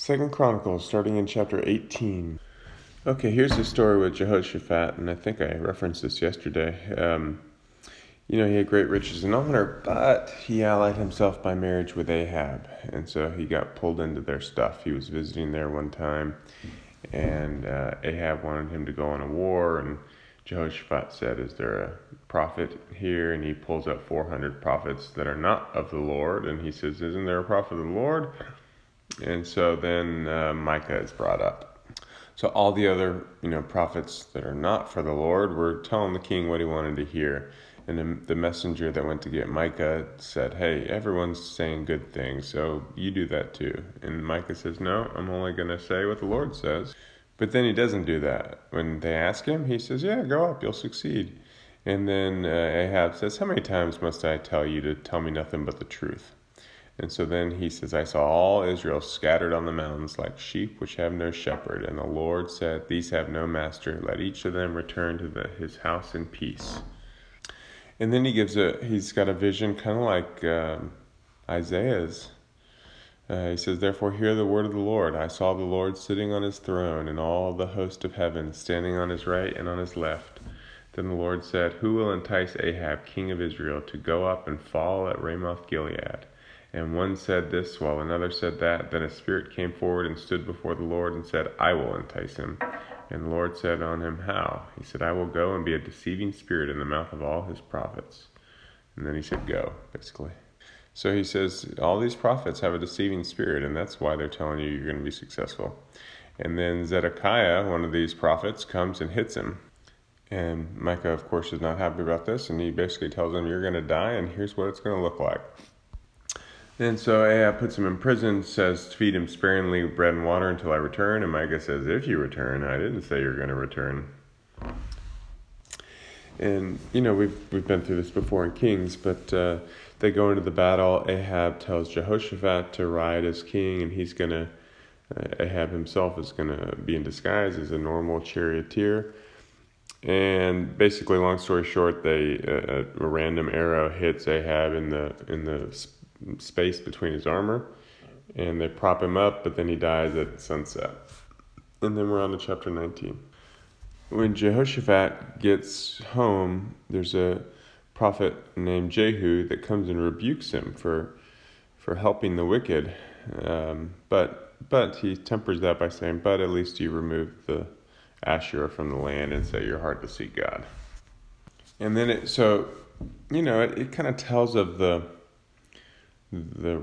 Second Chronicles, starting in chapter 18. Okay, here's the story with Jehoshaphat, and I think I referenced this yesterday. Um, you know, he had great riches and honor, but he allied himself by marriage with Ahab, and so he got pulled into their stuff. He was visiting there one time, and uh, Ahab wanted him to go on a war, and Jehoshaphat said, Is there a prophet here? And he pulls up 400 prophets that are not of the Lord, and he says, Isn't there a prophet of the Lord? And so then uh, Micah is brought up. So all the other, you know, prophets that are not for the Lord were telling the king what he wanted to hear. And the, the messenger that went to get Micah said, Hey, everyone's saying good things, so you do that too. And Micah says, No, I'm only going to say what the Lord says. But then he doesn't do that. When they ask him, he says, Yeah, go up, you'll succeed. And then uh, Ahab says, How many times must I tell you to tell me nothing but the truth? And so then he says, I saw all Israel scattered on the mountains like sheep which have no shepherd. And the Lord said, These have no master. Let each of them return to the, his house in peace. And then he gives a, he's got a vision kind of like um, Isaiah's. Uh, he says, Therefore, hear the word of the Lord. I saw the Lord sitting on his throne, and all the host of heaven standing on his right and on his left. Then the Lord said, Who will entice Ahab, king of Israel, to go up and fall at Ramoth Gilead? And one said this while another said that. Then a spirit came forward and stood before the Lord and said, I will entice him. And the Lord said on him, How? He said, I will go and be a deceiving spirit in the mouth of all his prophets. And then he said, Go, basically. So he says, All these prophets have a deceiving spirit, and that's why they're telling you you're going to be successful. And then Zedekiah, one of these prophets, comes and hits him. And Micah, of course, is not happy about this, and he basically tells him, You're going to die, and here's what it's going to look like. And so Ahab puts him in prison, says, to Feed him sparingly bread and water until I return. And Micah says, If you return, I didn't say you're going to return. And, you know, we've, we've been through this before in Kings, but uh, they go into the battle. Ahab tells Jehoshaphat to ride as king, and he's going to, uh, Ahab himself is going to be in disguise as a normal charioteer. And basically, long story short, they uh, a random arrow hits Ahab in the in the space between his armor, and they prop him up, but then he dies at sunset. And then we're on to chapter 19. When Jehoshaphat gets home, there's a prophet named Jehu that comes and rebukes him for for helping the wicked. Um, but but he tempers that by saying, "But at least you remove the Asherah from the land and set your heart to seek God." And then it so you know it, it kind of tells of the the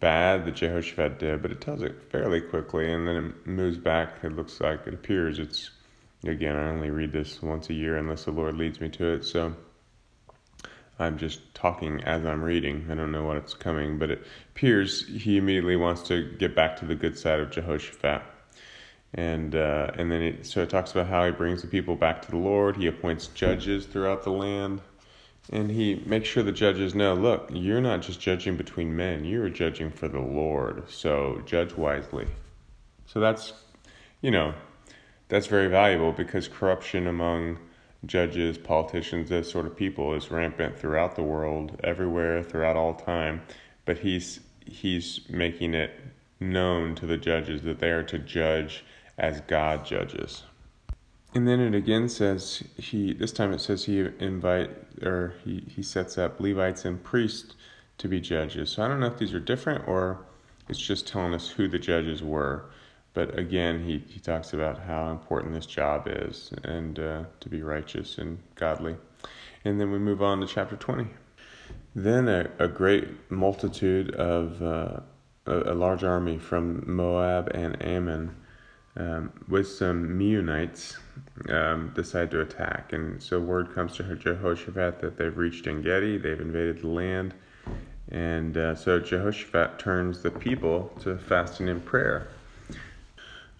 bad that Jehoshaphat did, but it tells it fairly quickly, and then it moves back. It looks like it appears it's again. I only read this once a year unless the Lord leads me to it, so I'm just talking as I'm reading. I don't know what it's coming, but it appears he immediately wants to get back to the good side of Jehoshaphat. And uh, and then it, so it talks about how he brings the people back to the Lord. He appoints judges throughout the land. And he makes sure the judges know look, you're not just judging between men, you're judging for the Lord. So judge wisely. So that's, you know, that's very valuable because corruption among judges, politicians, those sort of people is rampant throughout the world, everywhere, throughout all time. But he's he's making it known to the judges that they are to judge as God judges. And then it again says he this time it says he invite or he, he sets up Levites and priests to be judges. So I don't know if these are different or it's just telling us who the judges were. But again, he, he talks about how important this job is and uh, to be righteous and godly. And then we move on to chapter 20. Then a, a great multitude of uh, a, a large army from Moab and Ammon um, with some Meunites um, decide to attack. And so word comes to Jehoshaphat that they've reached En Gedi, they've invaded the land. And uh, so Jehoshaphat turns the people to fasting and prayer.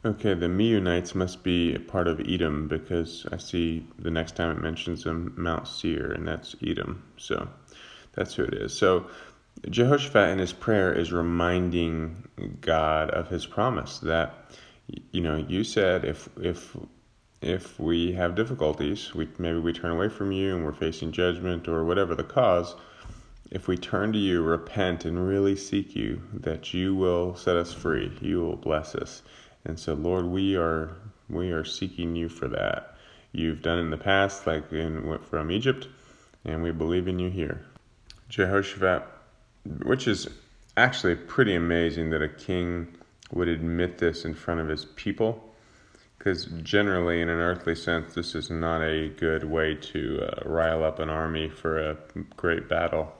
Okay, the Meunites must be a part of Edom because I see the next time it mentions them, Mount Seir, and that's Edom. So that's who it is. So Jehoshaphat in his prayer is reminding God of his promise that you know, you said if if if we have difficulties, we maybe we turn away from you and we're facing judgment or whatever the cause, if we turn to you, repent, and really seek you, that you will set us free. You will bless us. And so, Lord, we are we are seeking you for that. You've done in the past, like in from Egypt, and we believe in you here. Jehoshaphat, which is actually pretty amazing that a king would admit this in front of his people because generally, in an earthly sense, this is not a good way to uh, rile up an army for a great battle.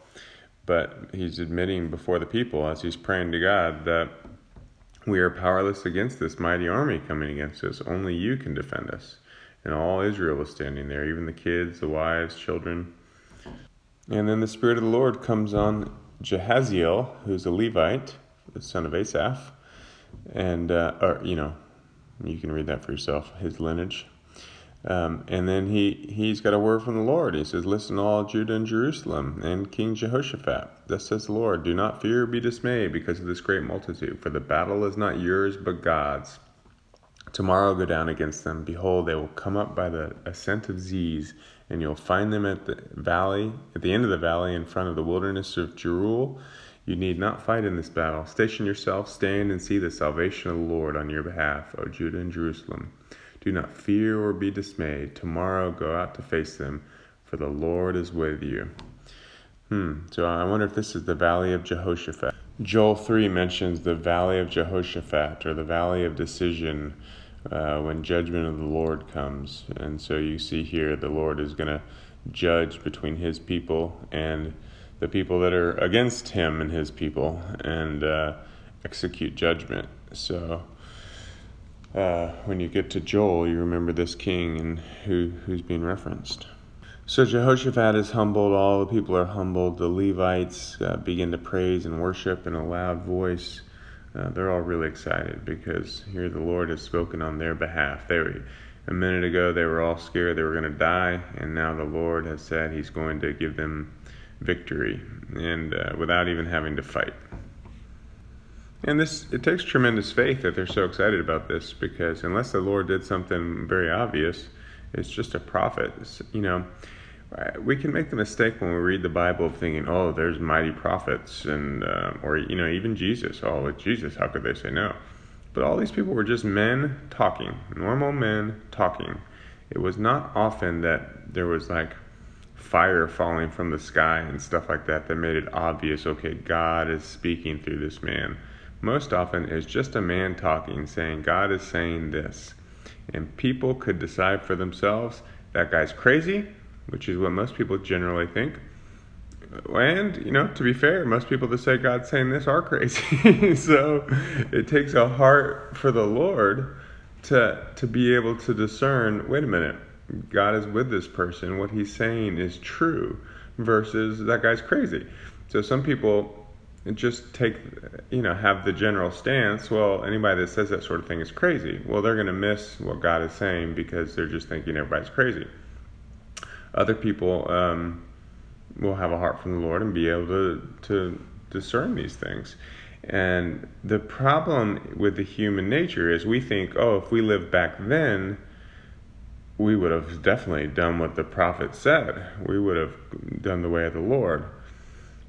But he's admitting before the people, as he's praying to God, that we are powerless against this mighty army coming against us. Only you can defend us. And all Israel was standing there, even the kids, the wives, children. And then the Spirit of the Lord comes on Jehaziel, who's a Levite, the son of Asaph, and, uh, or, you know, you can read that for yourself, his lineage. Um, and then he, he's got a word from the Lord. He says, Listen, all Judah and Jerusalem, and King Jehoshaphat. Thus says the Lord, Do not fear or be dismayed because of this great multitude, for the battle is not yours, but God's. Tomorrow go down against them. Behold, they will come up by the ascent of Ziz, and you'll find them at the valley, at the end of the valley, in front of the wilderness of Jeruel. You need not fight in this battle. Station yourself, stand and see the salvation of the Lord on your behalf, O Judah and Jerusalem. Do not fear or be dismayed. Tomorrow go out to face them, for the Lord is with you. Hmm, so I wonder if this is the valley of Jehoshaphat. Joel 3 mentions the valley of Jehoshaphat, or the valley of decision, uh, when judgment of the Lord comes. And so you see here the Lord is going to judge between his people and the people that are against him and his people and uh, execute judgment. So uh, when you get to Joel, you remember this king and who, who's being referenced. So Jehoshaphat is humbled, all the people are humbled. The Levites uh, begin to praise and worship in a loud voice. Uh, they're all really excited because here the Lord has spoken on their behalf. They a minute ago they were all scared they were going to die, and now the Lord has said He's going to give them victory and uh, without even having to fight. And this it takes tremendous faith that they're so excited about this because unless the Lord did something very obvious, it's just a prophet. It's, you know, we can make the mistake when we read the Bible of thinking, "Oh, there's mighty prophets," and uh, or you know, even Jesus. Oh, with Jesus, how could they say no? But all these people were just men talking, normal men talking. It was not often that there was like fire falling from the sky and stuff like that that made it obvious okay, God is speaking through this man. Most often, it's just a man talking, saying, God is saying this. And people could decide for themselves that guy's crazy, which is what most people generally think. And, you know, to be fair, most people that say God's saying this are crazy. so it takes a heart for the Lord to, to be able to discern wait a minute, God is with this person, what he's saying is true, versus that guy's crazy. So some people just take, you know, have the general stance, well, anybody that says that sort of thing is crazy. Well, they're going to miss what God is saying because they're just thinking everybody's crazy. Other people um, will have a heart from the Lord and be able to, to discern these things. And the problem with the human nature is we think, oh, if we lived back then, we would have definitely done what the prophet said. We would have done the way of the Lord.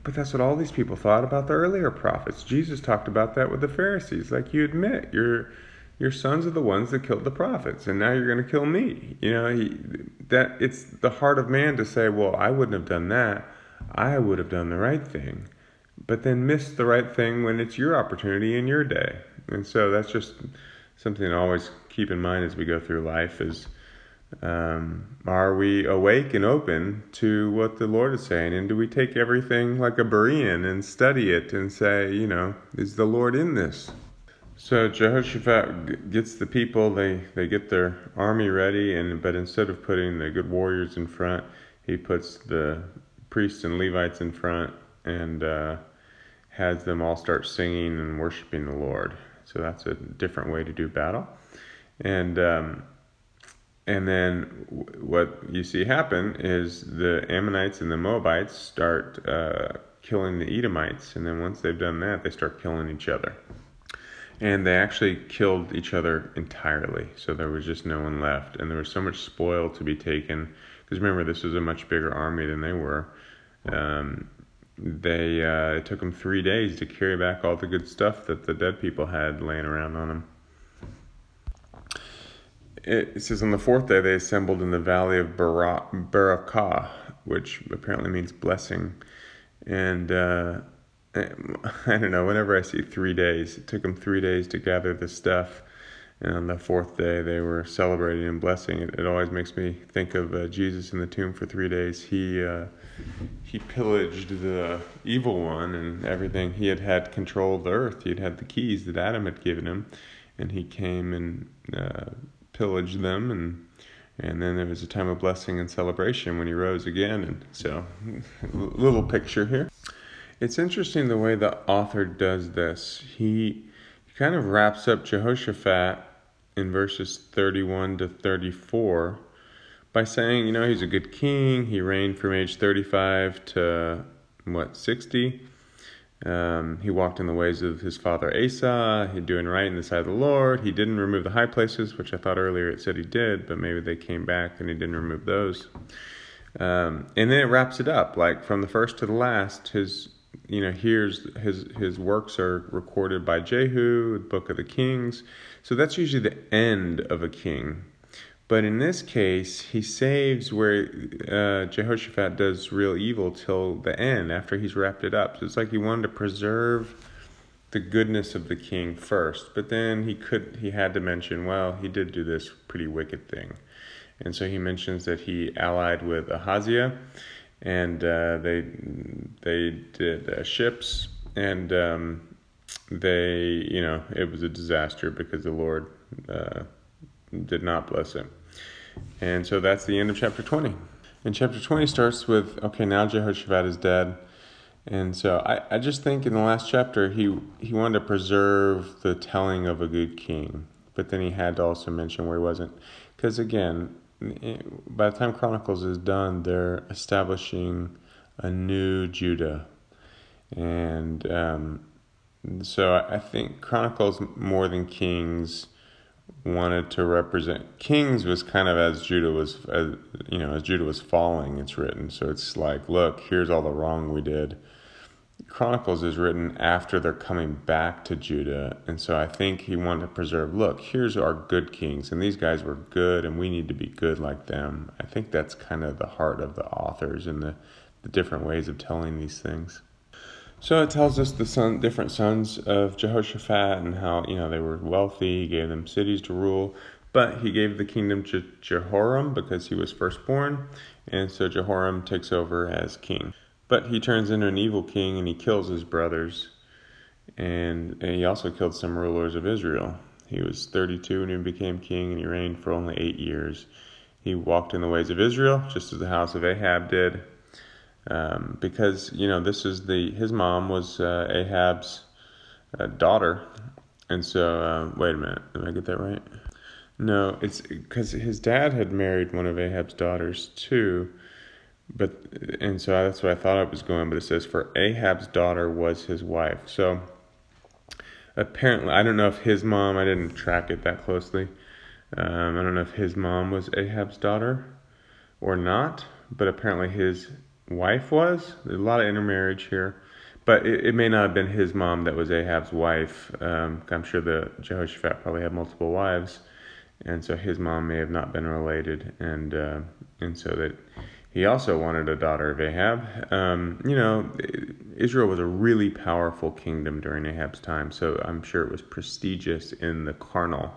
But that's what all these people thought about the earlier prophets. Jesus talked about that with the Pharisees. Like you admit, your your sons are the ones that killed the prophets, and now you're going to kill me. You know, he, that it's the heart of man to say, "Well, I wouldn't have done that. I would have done the right thing," but then miss the right thing when it's your opportunity in your day. And so that's just something to always keep in mind as we go through life. Is um, are we awake and open to what the Lord is saying? And do we take everything like a Berean and study it and say, you know, is the Lord in this? So Jehoshaphat gets the people, they, they get their army ready, and but instead of putting the good warriors in front, he puts the priests and Levites in front and uh, has them all start singing and worshiping the Lord. So that's a different way to do battle. And um, and then what you see happen is the Ammonites and the Moabites start uh, killing the Edomites. And then once they've done that, they start killing each other. And they actually killed each other entirely. So there was just no one left. And there was so much spoil to be taken. Because remember, this was a much bigger army than they were. Um, they uh, it took them three days to carry back all the good stuff that the dead people had laying around on them. It, says on the fourth day they assembled in the valley of Barakah, which apparently means blessing. And uh, I don't know, whenever I see three days, it took them three days to gather the stuff. And on the fourth day, they were celebrating and blessing. It, it always makes me think of uh, Jesus in the tomb for three days. He uh, he pillaged the evil one and everything. He had had control of the earth. He had had the keys that Adam had given him, and he came and pillaged them. And and then there was a time of blessing and celebration when he rose again. And so, little picture here. It's interesting the way the author does this. He, he kind of wraps up Jehoshaphat in verses 31 to 34 by saying, you know, he's a good king. He reigned from age 35 to what, 60. Um, he walked in the ways of his father Asa. He doing right in the sight of the Lord. He didn't remove the high places, which I thought earlier it said he did, but maybe they came back and he didn't remove those. Um, and then it wraps it up, like from the first to the last. His you know, here's his his works are recorded by Jehu, the Book of the Kings. So that's usually the end of a king. But in this case, he saves where uh, Jehoshaphat does real evil till the end, after he's wrapped it up. So it's like he wanted to preserve the goodness of the king first, but then he could he had to mention, well, he did do this pretty wicked thing, and so he mentions that he allied with Ahaziah and uh, they they did uh, ships, and um, they you know it was a disaster because the Lord uh, did not bless him, and so that's the end of chapter twenty. And chapter twenty starts with okay now Jehoshaphat is dead. And so I, I just think in the last chapter he he wanted to preserve the telling of a good king, but then he had to also mention where he wasn't, because again by the time Chronicles is done, they're establishing a new Judah, and um, so I think Chronicles more than Kings wanted to represent Kings was kind of as Judah was, as, you know, as Judah was falling. It's written, so it's like, look, here's all the wrong we did Chronicles is written after they're coming back to Judah. And so I think he wanted to preserve look, here's our good kings, and these guys were good, and we need to be good like them. I think that's kind of the heart of the authors and the, the different ways of telling these things. So it tells us the son, different sons of Jehoshaphat and how you know they were wealthy. He gave them cities to rule, but he gave the kingdom to Jehoram because he was firstborn, and so Jehoram takes over as king. But he turns into an evil king and he kills his brothers. And, he also killed some rulers of Israel. He was 32 when he became king and he reigned for only eight years. He walked in the ways of Israel, just as the house of Ahab did. Um, because, you know, this is the, his mom was uh, Ahab's uh, daughter. And so, uh, wait a minute, did I get that right? No, it's because his dad had married one of Ahab's daughters too. But and so that's what I thought I was going, but it says for Ahab's daughter was his wife. So apparently, I don't know if his mom. I didn't track it that closely. Um, I don't know if his mom was Ahab's daughter or not, but apparently his wife was. There's a lot of intermarriage here, but it, it may not have been his mom that was Ahab's wife. Um, I'm sure the Jehoshaphat probably had multiple wives, and so his mom may have not been related, and uh, and so that he also wanted a daughter of Ahab. Um, you know, Israel was a really powerful kingdom during Ahab's time, so I'm sure it was prestigious in the carnal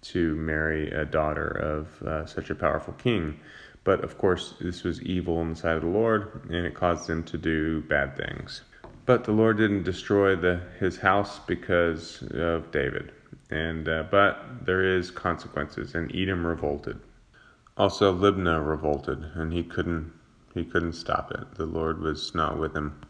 to marry a daughter of uh, such a powerful king. But of course, this was evil in the sight of the Lord, and it caused him to do bad things. But the Lord didn't destroy the, his house because of David. And uh, but there is consequences, and Edom revolted. Also, Libnah revolted, and he couldn't he couldn't stop it. The Lord was not with him,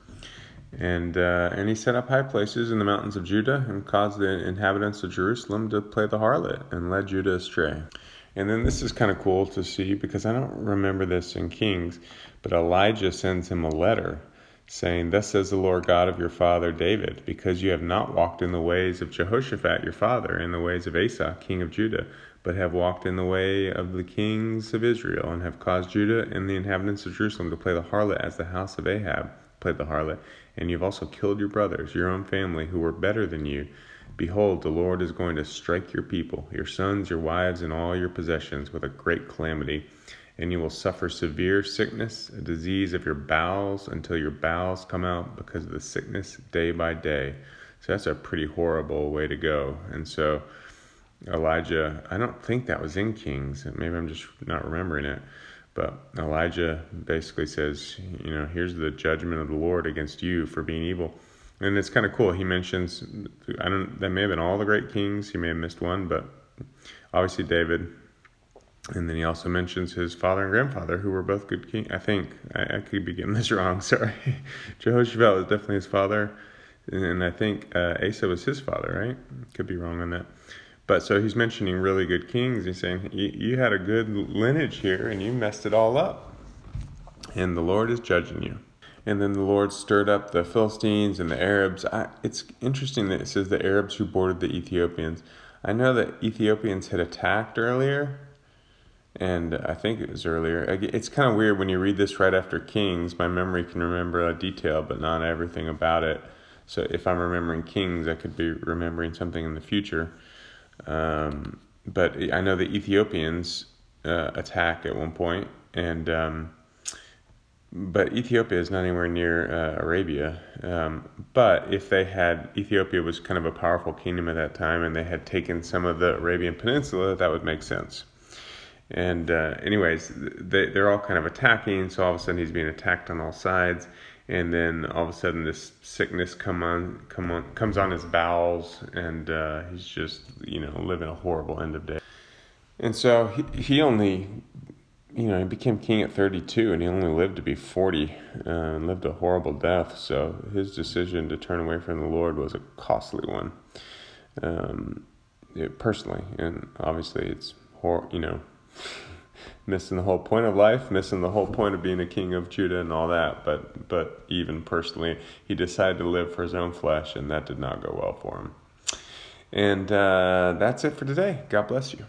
and uh, and he set up high places in the mountains of Judah and caused the inhabitants of Jerusalem to play the harlot and led Judah astray. And then this is kind of cool to see because I don't remember this in Kings, but Elijah sends him a letter saying, Thus says the Lord God of your father David, because you have not walked in the ways of Jehoshaphat your father, in the ways of Asa, king of Judah, but have walked in the way of the kings of Israel, and have caused Judah and the inhabitants of Jerusalem to play the harlot as the house of Ahab, played the harlot, and you've also killed your brothers, your own family, who were better than you. Behold, the Lord is going to strike your people, your sons, your wives, and all your possessions with a great calamity, and you will suffer severe sickness, a disease of your bowels, until your bowels come out because of the sickness day by day. So that's a pretty horrible way to go. And so Elijah, I don't think that was in Kings. Maybe I'm just not remembering it. But Elijah basically says, you know, here's the judgment of the Lord against you for being evil. And it's kind of cool. He mentions, I don't, that may have been all the great kings. He may have missed one, but obviously David. And then he also mentions his father and grandfather, who were both good kings. I think I, I, could be getting this wrong. Sorry, Jehoshaphat was definitely his father, and I think uh, Asa was his father. Right? Could be wrong on that. But so he's mentioning really good kings. He's saying, You had a good lineage here and you messed it all up. And the Lord is judging you. And then the Lord stirred up the Philistines and the Arabs. I, it's interesting that it says the Arabs who boarded the Ethiopians. I know that Ethiopians had attacked earlier, and I think it was earlier. It's kind of weird when you read this right after Kings. My memory can remember a detail, but not everything about it. So if I'm remembering Kings, I could be remembering something in the future. Um, but I know the Ethiopians uh, attack at one point, and um, but Ethiopia is not anywhere near uh, Arabia. Um, but if they had Ethiopia was kind of a powerful kingdom at that time, and they had taken some of the Arabian Peninsula, that would make sense. And uh, anyways, they they're all kind of attacking. So all of a sudden he's being attacked on all sides, and then all of a sudden this sickness come on come on comes on his bowels and uh, he's just you know living a horrible end of day and so he, he only you know he became king at 32 and he only lived to be 40 uh, and lived a horrible death so his decision to turn away from the lord was a costly one um, it, personally and obviously it's hor- you know missing the whole point of life, missing the whole point of being a king of Judah and all that. But but even personally, he decided to live for his own flesh, and that did not go well for him. And uh, that's it for today. God bless you.